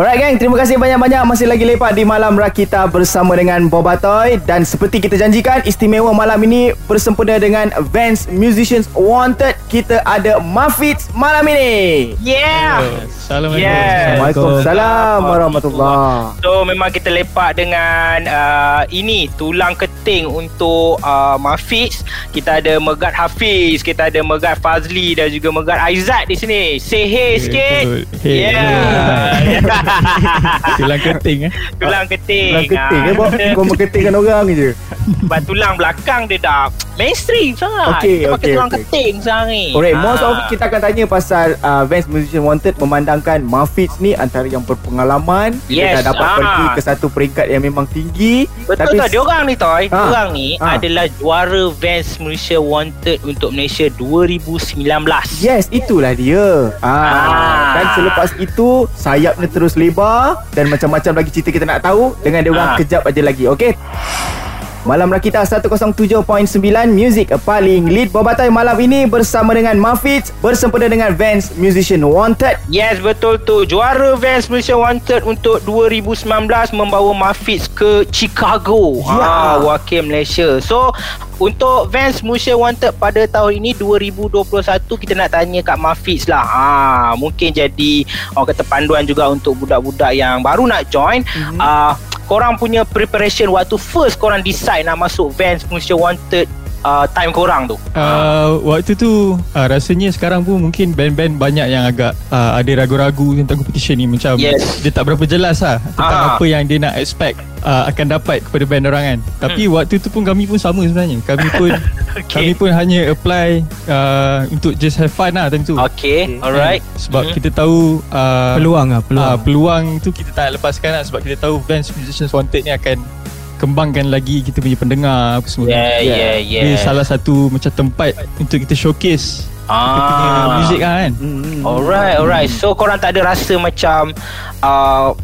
Alright gang, terima kasih banyak-banyak masih lagi lepak di Malam Rakita bersama dengan Bobatoy dan seperti kita janjikan istimewa malam ini bersempena dengan Vans Musicians Wanted kita ada Mafits malam ini. Yeah. Assalamualaikum. Yeah. Waalaikumsalam warahmatullahi. So memang kita lepak dengan uh, ini tulang keting untuk uh, Mafiz. Kita ada Megat Hafiz, kita ada Megat Fazli dan juga Megat Aizat di sini. Say hey sikit. Hey. Yeah. Tulang keting eh. tulang keting. Tulang keting eh, Ah, bawa kau mengetingkan orang je. Sebab tulang belakang dia dah mainstream sangat. Okey, kita pakai okey, tulang okey. keting sekarang ni. Alright, most Ah. of kita akan tanya pasal uh, Vans Musician Wanted memandangkan Mafits ni antara yang berpengalaman. Dia Yes, dah dapat ah. pergi ke satu peringkat yang memang tinggi. Betul tak? Dia orang ni Toy. Dia Ah. orang ni Ah. adalah juara Vans Malaysia Wanted untuk Malaysia 2019. Yes, itulah dia. Ah. Ah. Dan selepas itu sayapnya terus lebar dan macam-macam lagi cerita kita nak tahu dengan dia orang Ah. kejap aja lagi. Okey. Malam Rakita 107.9 Music paling lead Bobatai malam ini bersama dengan Mafits bersempena dengan Vans Musician Wanted. Yes betul tu Juara Vans Malaysia Wanted Untuk 2019 Membawa Mafiz ke Chicago Ya. ha, Wakil Malaysia So Untuk Vans Malaysia Wanted Pada tahun ini 2021 Kita nak tanya kat Mafiz lah ha, Mungkin jadi Orang kata panduan juga Untuk budak-budak yang Baru nak join mm-hmm. uh, Korang punya preparation Waktu first korang decide Nak masuk Vans Malaysia Wanted uh, Time korang tu Uh, waktu tu uh, rasanya sekarang pun mungkin band-band banyak yang agak uh, ada ragu-ragu tentang competition ni macam Yes. dia tak berapa jelas lah tentang Ah. apa yang dia nak expect uh, akan dapat kepada band orang kan. Tapi Hmm. waktu tu pun kami pun sama sebenarnya. Kami pun Okay. kami pun hanya apply uh, untuk just have fun lah time tu. Okay, alright Sebab Mhm. kita tahu uh, Peluang lah peluang. Ah, peluang tu kita tak lepaskan lah sebab kita tahu Vans Musicians Wanted ni akan kembangkan lagi kita punya pendengar apa semua. Yeah, yeah, yeah. Dia salah satu macam tempat untuk kita showcase kita punya Ah. muzik lah kan. Hmm. Alright, alright. So korang tak ada rasa macam uh,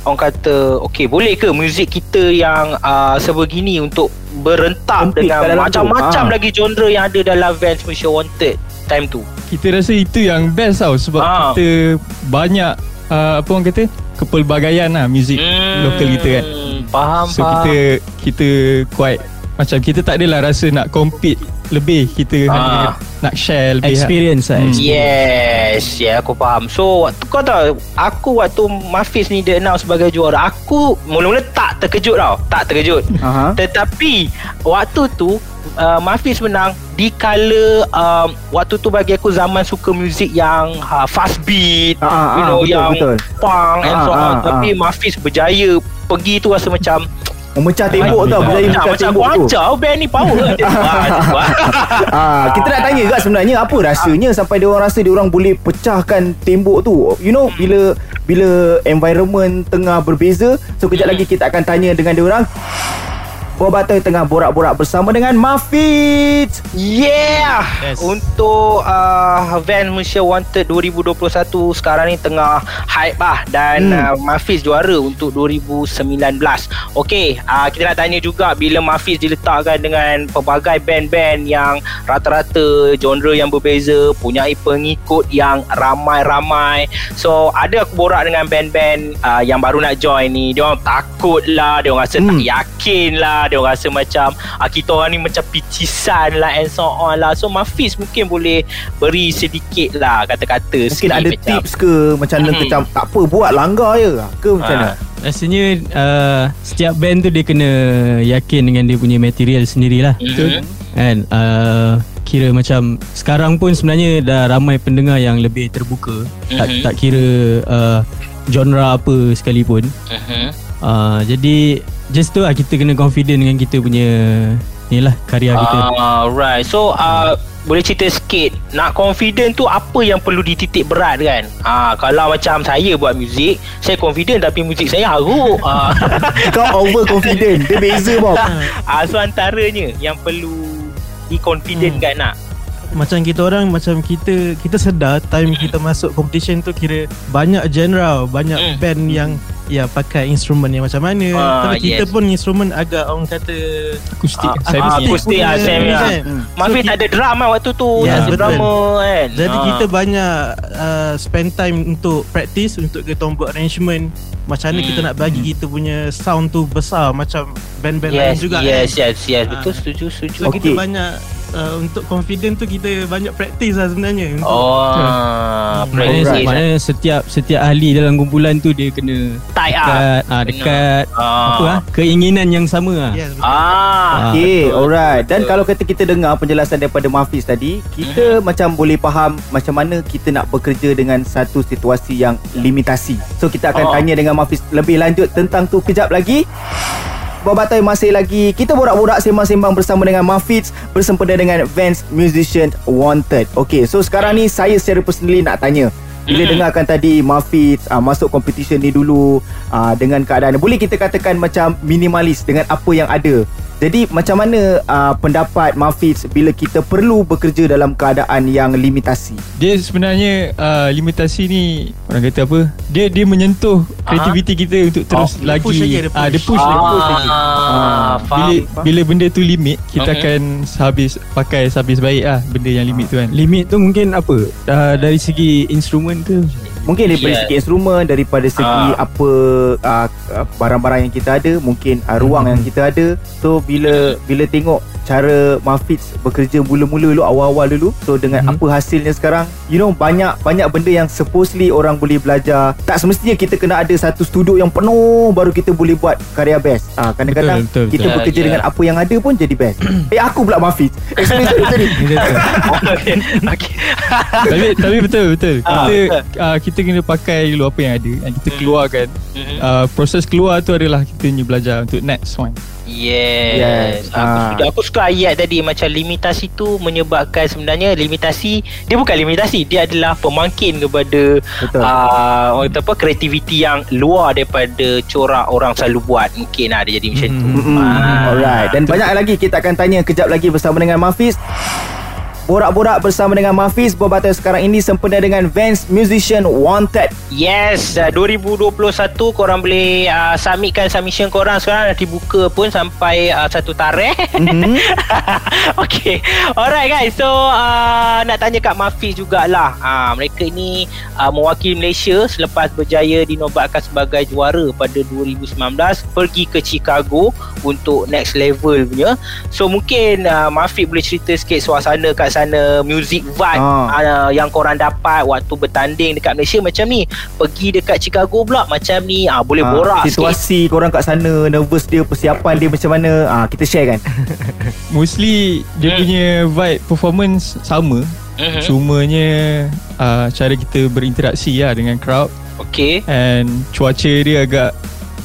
orang kata, okay boleh ke muzik kita yang uh, sebegini untuk berentak dengan macam-macam Ah. lagi genre yang ada dalam Vans Malaysia Wanted time tu. Kita rasa itu yang best tau sebab Ah. kita banyak uh, apa orang kata kepelbagaian lah muzik Hmm, lokal kita kan. Faham, So faham. kita kita quite macam kita tak adalah rasa nak compete lebih kita Ah. hanya nak share lebih Experience lah Hmm. Yes, ya yeah, aku faham. So waktu kau tahu, aku waktu Mafiz ni dia announce sebagai juara, aku mula-mula tak terkejut tau, tak terkejut. Aha. Tetapi waktu tu uh, Mafiz menang di kala um, waktu tu bagi aku zaman suka muzik yang uh, fast beat, Ah, ah, you know betul, yang betul. punk and Ah, so on. ah, Tapi Mafiz berjaya pergi tu rasa macam Memecah tembok tau Berjaya macam, memecah macam tembok aku tu ajar band ni power Macam tu. Ah, macam. Ah, kita nak tanya juga sebenarnya apa rasanya sampai dia orang rasa dia orang boleh pecahkan tembok tu. You know bila bila environment tengah berbeza, so kejap lagi kita akan tanya dengan dia orang. Bobatai tengah borak-borak bersama dengan Mafid. Yeah Yes. Untuk uh, Van Malaysia Wanted 2021 Sekarang ni tengah hype lah Dan Hmm. uh, Mafiz juara untuk 2019 Okay uh, Kita nak tanya juga Bila Mafiz diletakkan dengan Pelbagai band-band yang Rata-rata genre yang berbeza Punyai pengikut yang ramai-ramai So ada aku borak dengan band-band uh, Yang baru nak join ni Dia orang takut lah Dia orang rasa Hmm. tak yakin lah Dia orang rasa macam uh, Kita orang ni macam picisan lah And so on lah So Mafiz mungkin boleh Beri sedikit lah Kata-kata Mungkin ada macam, tips ke macam mana Hmm. macam tak apa buat langgar je ke macam mana? Ah. Rasanya uh, setiap band tu dia kena yakin dengan dia punya material sendirilah. Mhm. Kan uh, kira macam sekarang pun sebenarnya dah ramai pendengar yang lebih terbuka. Tak Mhm. tak kira uh, genre apa sekalipun. Mhm. Uh, jadi just tu lah kita kena confident dengan kita punya ni lah karya kita. Ah, right. So uh, boleh cerita sikit nak confident tu apa yang perlu dititik berat kan? Ah kalau macam saya buat muzik, saya confident tapi muzik saya haruk. ah. Kau over confident. Dia beza Bob. ah so antaranya yang perlu di confident Hmm. kan nak. macam kita orang macam kita kita sedar time kita masuk competition tu kira banyak genre banyak Hmm. band yang Ya pakai instrumen yang macam mana Ah, Tapi kita yes. pun instrumen agak orang kata Akustik. Ah, Saya akustik ah, Sam, ni ya. kan. Mafi So, tak ada drum lah waktu tu Ya, Tak ada betul. drama kan Jadi Ah. kita banyak uh, spend time untuk practice Untuk kita buat arrangement Macam mana Hmm. kita nak bagi kita punya sound tu besar Macam band-band lain Yes, juga yes, kan yes, yes, Ah. betul setuju, setuju. So kita Okey. banyak uh, Untuk confident tu kita banyak practice lah sebenarnya untuk Oh, Maknanya, practice maknanya setiap setiap ahli dalam kumpulan tu dia kena tight ah. dekat ah, dekat Ah. apa ah keinginan yang sama ah. Yes, betul. Ah, Okay, betul, alright. Dan betul. kalau kata kita dengar penjelasan daripada Mafiz tadi, kita macam boleh faham macam mana kita nak bekerja dengan satu situasi yang limitasi. So kita akan Oh. tanya dengan Mafiz lebih lanjut tentang tu kejap lagi. Babatai masih lagi Kita borak-borak sembang-sembang bersama dengan Mafiz Bersempena dengan Vans Musician Wanted. Okay so sekarang ni saya secara personally nak tanya. Bila dengarkan tadi Mafiz uh, masuk competition ni dulu uh, Dengan keadaan Boleh kita katakan macam minimalis dengan apa yang ada Jadi macam mana uh, pendapat Mafiz Bila kita perlu bekerja dalam keadaan yang limitasi Dia sebenarnya uh, limitasi ni orang kata apa? Dia dia menyentuh kreativiti kita untuk terus dia lagi push lagi, dia ah dia push. push lagi. Ah, Ah, faham, bila faham. bila benda tu limit kita Okay. akan habis pakai habis baik lah benda yang limit tu kan. Limit tu mungkin apa? Uh, dari segi instrumen ke? Mungkin daripada Yes. segi instrumen Daripada segi Ah. apa uh, uh, Barang-barang yang kita ada Mungkin uh, ruang yang kita ada So bila bila tengok Cara Mafiz bekerja mula-mula dulu Awal-awal dulu So dengan Mhm. apa hasilnya sekarang You know banyak banyak benda yang supposedly orang boleh belajar Tak semestinya kita kena ada satu studio yang penuh Baru kita boleh buat karya best ah, Kadang-kadang Betul, betul, kita betul. bekerja ya. dengan apa yang ada pun jadi best Eh aku pula Mafiz Eh sorry okay. okay. tapi tapi betul betul. Ah, Kita betul. uh, kita kena pakai dulu apa yang ada dan kita keluarkan. Mhm. Uh, proses keluar tu adalah kita punya belajar untuk next one. Yes, Yes, Aku, suka, aku suka ayat tadi Macam limitasi tu Menyebabkan sebenarnya Limitasi Dia bukan limitasi Dia adalah pemangkin kepada Betul. uh, Orang kata apa Kreativiti yang luar daripada Corak orang selalu buat. Mungkin lah dia jadi macam tu. Mm-mm. Ah. Alright. Dan banyak lagi kita akan tanya kejap lagi bersama dengan Mafiz Borak-borak bersama dengan Mafiz Berbatas sekarang ini sempena dengan Vans Musician Wanted Yes, uh, 2021 korang boleh uh, submitkan submission korang sekarang dah dibuka pun sampai uh, satu tarikh. Mhm. okay, alright guys. So uh, nak tanya kat Mafiz jugalah. Uh, mereka ini uh, mewakili Malaysia selepas berjaya dinobatkan sebagai juara pada 2019 pergi ke Chicago untuk next level punya. So mungkin uh, Mafiz boleh cerita sikit suasana kat sana, music vibe Ah. uh, yang korang dapat waktu bertanding dekat Malaysia macam ni. Pergi dekat Chicago pula macam ni. Ah boleh Ah, borak sikit. Situasi korang kat sana Nervous dia Persiapan dia macam mana ah, Kita share kan Mostly dia Hmm. punya vibe performance sama. Mhm. Cumanya uh, cara kita berinteraksi lah dengan crowd Okay. and cuaca dia agak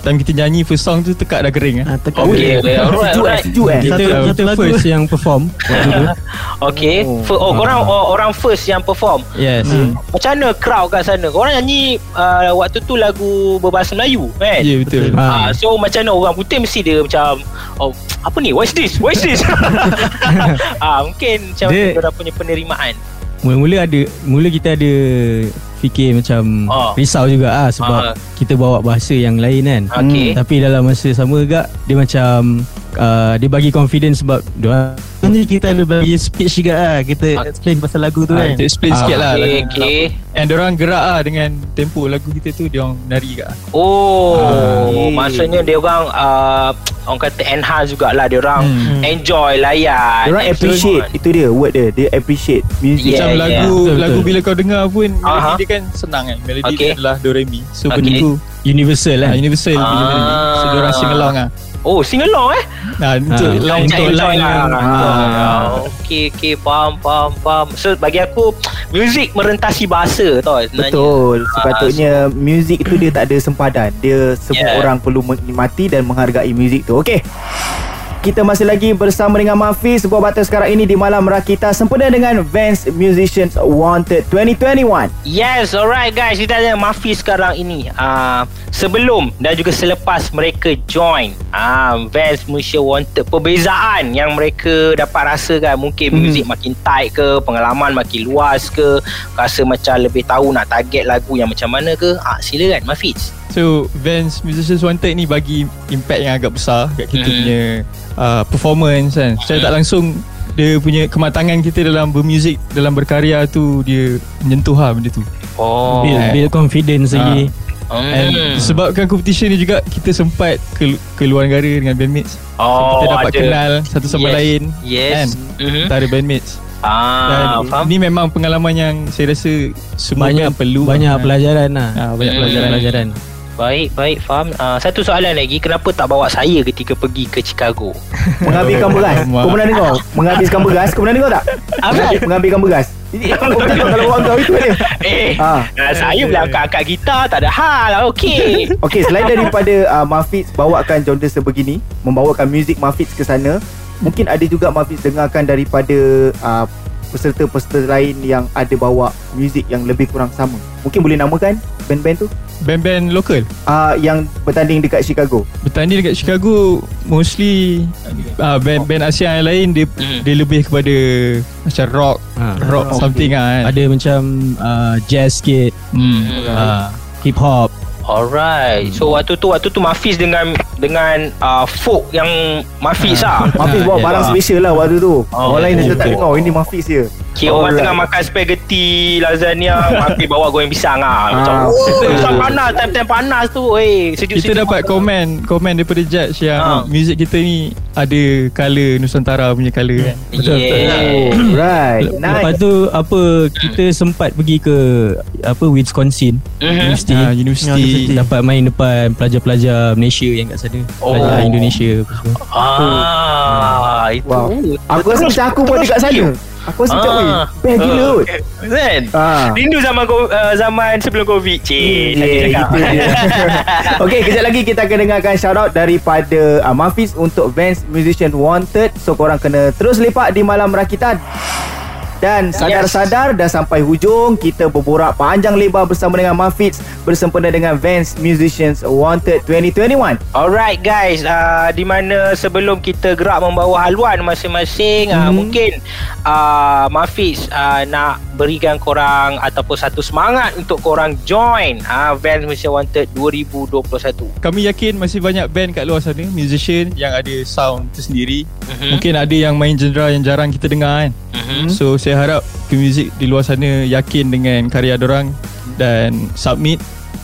time kita nyanyi first song tu tekak dah kering ah. Ah, tekan Okay. dia. alright, Sejuk eh alright. Sejuk eh Kita Satu- kita satu lagu. first yang perform waktu tu. Okay. Oh. Oh, korang oh, orang first yang perform. Yes. Macam mana crowd kat sana? Korang nyanyi uh, waktu tu lagu berbahasa Melayu kan? Ya yeah, betul. Betul. Ah, so macam mana orang putih mesti dia macam oh apa ni what is this what is this ah mungkin macam Dia- dia orang punya penerimaan Mula-mula ada Mula kita ada Fikir macam Ah. Risau juga ah Sebab Ah. Kita bawa bahasa yang lain kan Okay. Tapi dalam masa sama juga Dia macam uh, Dia bagi confidence sebab Dia Nanti kita ada bagi speech juga lah Kita Ah. explain pasal lagu tu Ah, kan kita explain Ah, sikit lah okay, lagu- okay. And orang gerak lah dengan tempo lagu kita tu Dia orang nari kat Oh, Ah. maksudnya dia orang uh, orang kata enhance jugalah dia orang Hmm. enjoy layan. Dia orang appreciate Itu dia word dia Dia appreciate music Yeah, Macam yeah. lagu Betul, lagu betul. bila kau dengar pun Aha. melodi dia kan senang kan. Melodi Okay. dia adalah do re mi. So Okay. benda tu Universal ah, lah universal bila Ah. melodi. So dia orang sing along ah. Oh, sing along eh? Nah, untuk Ah. line Macam untuk enjoy line lah. Ah. Okey, okey, faham, faham, faham. So bagi aku muzik merentasi bahasa tau sebenarnya. Betul Ah, Sepatutnya Music tu dia tak ada sempadan Dia semua Yeah. orang perlu menikmati Dan menghargai music tu Okay kita masih lagi bersama dengan Mafiz Sebuah batas sekarang ini di Malam Rakita Sempena dengan Vans Musicians Wanted 2021 Yes, alright guys. Kita ada Mafi sekarang ini. Uh, sebelum dan juga selepas mereka join uh, Vans Malaysia Wanted. Perbezaan yang mereka dapat rasakan. Mungkin Hmm. muzik makin tight ke, pengalaman makin luas ke, rasa macam lebih tahu nak target lagu yang macam mana ke. Ah, silakan Mafiz. So Vans Musicians Wanted ni bagi impact yang agak besar kat kita Hmm. punya uh, performance kan. Secara tak langsung dia punya kematangan kita dalam bermuzik, dalam berkarya tu dia menyentuh lah benda tu. Oh. build, build confidence lagi And Hmm. sebabkan competition ni juga kita sempat ke, ke luar negara dengan bandmates. oh, kita dapat ada. kenal satu sama Yes. lain Yes. kan Mhm. antara bandmates. Ah, Dan faham. ni memang pengalaman yang saya rasa semua banyak band perlu banyak lah. pelajaran lah Ah, banyak Hmm. pelajaran. Baik, baik, faham. Uh, satu soalan lagi, kenapa tak bawa saya ketika pergi ke Chicago? Menghabiskan beras. Kau pernah dengar Menghabiskan beras Kau pernah dengar tak Apa? Menghabiskan beras Kau kalau orang kau itu dia Eh, Ah. uh, saya boleh angkat-angkat gitar, tak ada hal. Okey. Okey, selain daripada uh, Mafiz bawakan genre sebegini, membawakan muzik Mafiz ke sana, mungkin ada juga Mafiz dengarkan daripada uh, peserta-peserta lain yang ada bawa muzik yang lebih kurang sama. Mungkin boleh namakan band-band tu Band-band lokal uh, yang bertanding dekat Chicago. Bertanding dekat Chicago Mostly uh, Band-band Asia yang lain Dia, Hmm. dia lebih kepada Macam rock ha. Rock okay. something lah kan ada macam uh, jazz sikit hmm. uh, hip hop Alright. So waktu tu waktu tu Mafiz dengan dengan uh, folk yang Mafiz lah. Mafiz bawa yeah. barang special lah waktu tu. Oh, orang lain dia tak okay. dengar, oh, ini Mafiz je. Kira orang Alright. tengah makan spaghetti, lasagna, Mafiz bawa goreng pisang lah. Macam, Ah. oh, pisang panas, time-time panas tu. Eh, sejuk-sejuk. Kita dapat komen Komen daripada judge Yang Ha. muzik kita ni Ada colour Nusantara punya colour kan Yeah. Oh, right. Lepas Nice. tu apa kita sempat pergi ke apa Wisconsin Mhm. University Ah, Universiti dapat main depan pelajar-pelajar Malaysia yang kat sana Oh. pelajar Indonesia. Ah, itu. Wow. Aku rasa macam aku pun dekat sana. Aku rasa macam, Ah. weh, best gila kot. Kan? Ah. Rindu zaman uh, zaman sebelum Covid. Cik, Yeah, sakit cakap. gitu dia. Okey, kejap lagi kita akan dengarkan shout out daripada uh, Mafiz untuk Vans Musician Wanted. So korang kena terus lepak di Malam Rakitan. Dan sadar-sadar dah sampai hujung Kita berborak panjang lebar bersama dengan Mafiz Bersempena dengan Vans Musicians Wanted 2021 Alright guys, uh, di mana sebelum kita gerak membawa haluan masing-masing, uh, Mhm. mungkin uh, Mafiz uh, nak berikan korang ataupun satu semangat untuk korang join uh, Vans Malaysia Wanted 2021. Kami yakin masih banyak band kat luar sana Musician yang ada sound tersendiri Mhm. Mungkin ada yang main genre yang jarang kita dengar kan Mhm. So saya harap pemuzik di luar sana yakin dengan karya dorang dan submit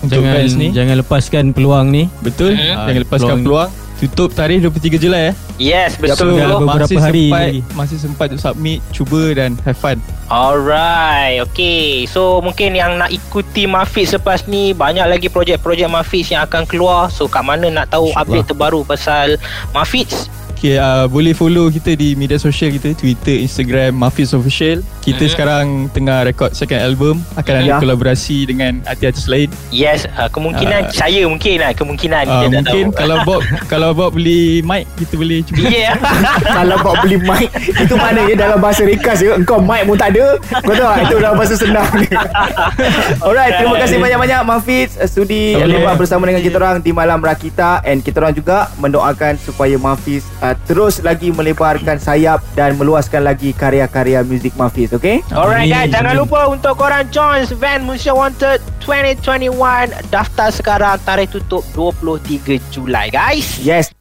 untuk Jangan fans ni. jangan lepaskan peluang ni. Betul. Mhm. Jangan lepaskan peluang. Tutup tarikh 23 Julai eh. Yes, betul. beberapa masih hari sempat, lagi. Masih sempat untuk submit, cuba dan have fun. Alright, okay. So mungkin yang nak ikuti Mafiz selepas ni banyak lagi projek-projek Mafiz yang akan keluar. So kat mana nak tahu update terbaru pasal Mafiz? Okay, uh, boleh follow kita di media sosial kita Twitter, Instagram, Mafiz Official Kita Mhm. sekarang tengah rekod second album Akan ada Ya. kolaborasi dengan artis-artis lain Yes, uh, kemungkinan Ah. saya mungkin lah, kemungkinan uh, tak Mungkin tahu. kalau Bob kalau Bob beli mic Kita boleh cuba Yeah. Kalau kau beli mic Itu maknanya dalam bahasa rekas je Engkau mic pun tak ada Kau tahu tak Itu dalam bahasa senang Alright Terima kasih banyak-banyak Mafiz uh, Sudi Boleh. lepak bersama dengan kita orang Di Malam Rakita And kita orang juga Mendoakan supaya Mafiz uh, Terus lagi melebarkan sayap Dan meluaskan lagi Karya-karya muzik Mafiz Okay Alright Amin. guys, jangan lupa untuk korang join Van Malaysia Wanted 2021 Daftar sekarang, tarikh tutup 23 Julai guys. Yes